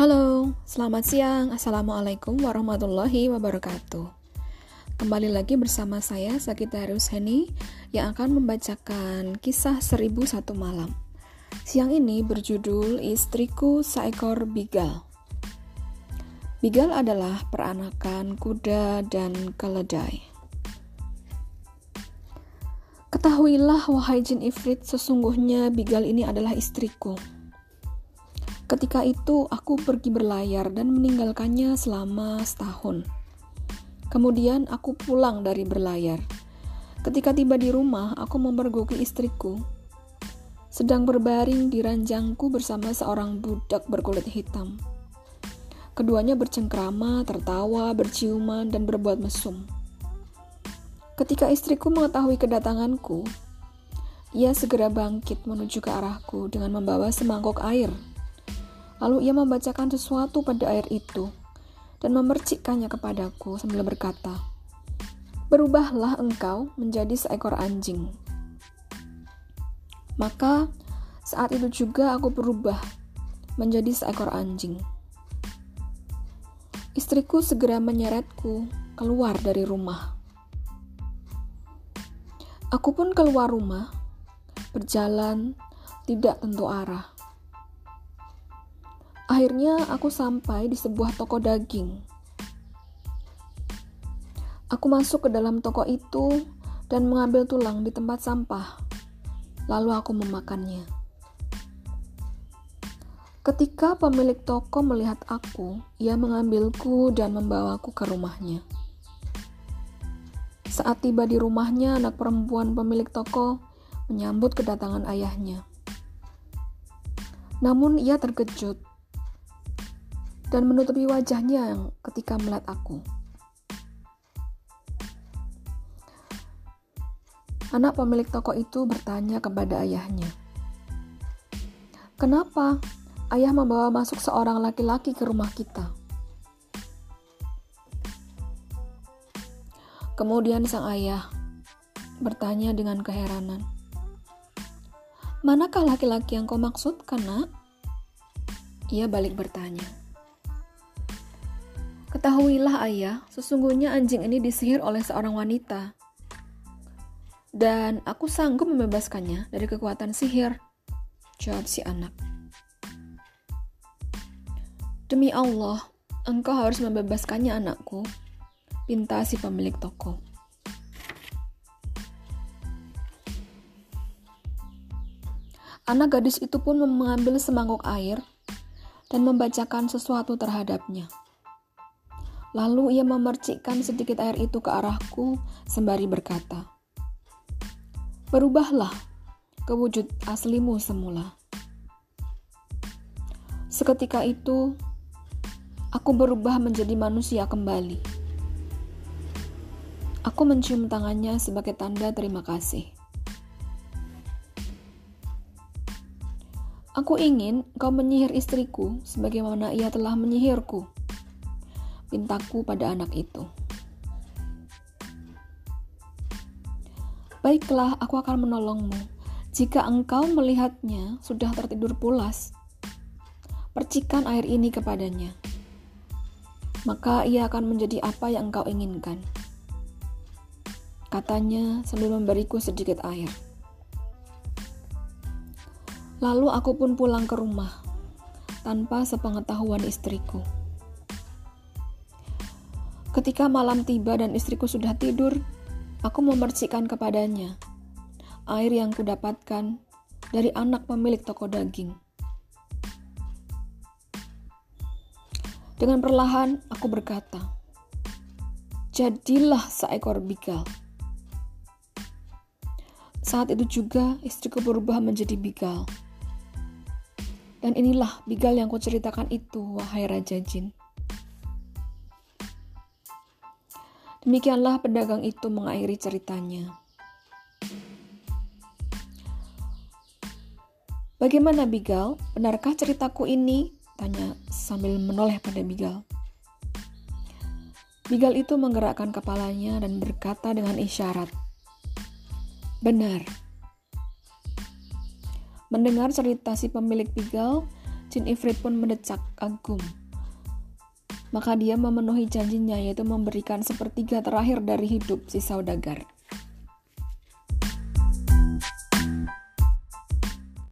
Halo, selamat siang. Assalamualaikum warahmatullahi wabarakatuh. Kembali lagi bersama saya Sagitarius Heni yang akan membacakan kisah Seribu Satu Malam. Siang ini berjudul Istriku Seekor Bigal. Bigal adalah peranakan kuda dan keledai. Ketahuilah wahai jin ifrit, sesungguhnya Bigal ini adalah istriku. Ketika itu aku pergi berlayar dan meninggalkannya selama setahun. Kemudian aku pulang dari berlayar. Ketika tiba di rumah, aku memergoki istriku. Sedang berbaring di ranjangku bersama seorang budak berkulit hitam. Keduanya bercengkrama, tertawa, berciuman, dan berbuat mesum. Ketika istriku mengetahui kedatanganku, ia segera bangkit menuju ke arahku dengan membawa semangkuk air Lalu ia membacakan sesuatu pada air itu dan memercikkannya kepadaku sambil berkata, Berubahlah engkau menjadi seekor anjing. Maka saat itu juga aku berubah menjadi seekor anjing. Istriku segera menyeretku keluar dari rumah. Aku pun keluar rumah, berjalan tidak tentu arah. Akhirnya aku sampai di sebuah toko daging. Aku masuk ke dalam toko itu dan mengambil tulang di tempat sampah. Lalu aku memakannya. Ketika pemilik toko melihat aku, ia mengambilku dan membawaku ke rumahnya. Saat tiba di rumahnya, anak perempuan pemilik toko menyambut kedatangan ayahnya. Namun ia terkejut dan menutupi wajahnya yang ketika melihat aku. Anak pemilik toko itu bertanya kepada ayahnya, "Kenapa ayah membawa masuk seorang laki-laki ke rumah kita?" Kemudian sang ayah bertanya dengan keheranan, "Manakah laki-laki yang kau maksudkan, Nak?" Ia balik bertanya, Ketahuilah ayah, sesungguhnya anjing ini disihir oleh seorang wanita. Dan aku sanggup membebaskannya dari kekuatan sihir. Jawab si anak. Demi Allah, engkau harus membebaskannya anakku. Pinta si pemilik toko. Anak gadis itu pun mengambil semangkuk air dan membacakan sesuatu terhadapnya. Lalu ia memercikkan sedikit air itu ke arahku sembari berkata, Berubahlah ke wujud aslimu semula. Seketika itu, aku berubah menjadi manusia kembali. Aku mencium tangannya sebagai tanda terima kasih. Aku ingin kau menyihir istriku sebagaimana ia telah menyihirku pintaku pada anak itu. Baiklah, aku akan menolongmu. Jika engkau melihatnya sudah tertidur pulas, percikan air ini kepadanya. Maka ia akan menjadi apa yang engkau inginkan. Katanya sambil memberiku sedikit air. Lalu aku pun pulang ke rumah tanpa sepengetahuan istriku. Ketika malam tiba dan istriku sudah tidur, aku memercikkan kepadanya air yang kudapatkan dari anak pemilik toko daging. Dengan perlahan, aku berkata, "Jadilah seekor bigal." Saat itu juga istriku berubah menjadi bigal. Dan inilah bigal yang kuceritakan itu, wahai Raja Jin. Demikianlah pedagang itu mengakhiri ceritanya. Bagaimana Bigal? Benarkah ceritaku ini? Tanya sambil menoleh pada Bigal. Bigal itu menggerakkan kepalanya dan berkata dengan isyarat. Benar. Mendengar cerita si pemilik Bigal, Jin Ifrit pun mendecak kagum. Maka dia memenuhi janjinya yaitu memberikan sepertiga terakhir dari hidup si saudagar.